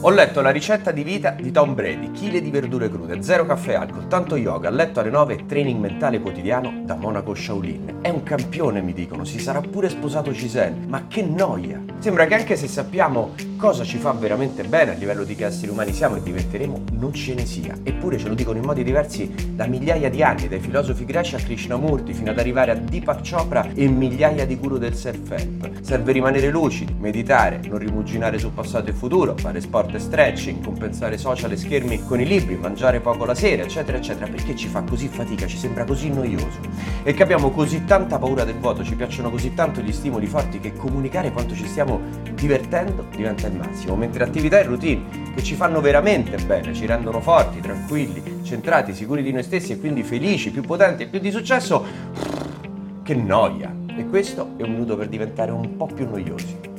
Ho letto la ricetta di vita di Tom Brady, chile di verdure crude, zero caffè alcol, tanto yoga, letto alle 9 e training mentale quotidiano da Monaco Shaolin. È un campione, mi dicono, si sarà pure sposato Giselle, ma che noia! Sembra che anche se sappiamo cosa ci fa veramente bene a livello di che esseri umani siamo e diventeremo, non ce ne sia. Eppure ce lo dicono in modi diversi da migliaia di anni, dai filosofi greci a Krishnamurti, fino ad arrivare a Deepak Chopra e migliaia di guru del self-help. Serve rimanere lucidi, meditare, non rimuginare sul passato e futuro, fare sport e stretching, compensare social e schermi con i libri, mangiare poco la sera, eccetera, eccetera, perché ci fa così fatica, ci sembra così noioso. E che abbiamo così tanta paura del vuoto, ci piacciono così tanto gli stimoli forti che comunicare quanto ci stiamo divertendo diventa il massimo, mentre attività e routine che ci fanno veramente bene, ci rendono forti, tranquilli, centrati, sicuri di noi stessi e quindi felici, più potenti e più di successo, che noia. E questo è un minuto per diventare un po' più noiosi.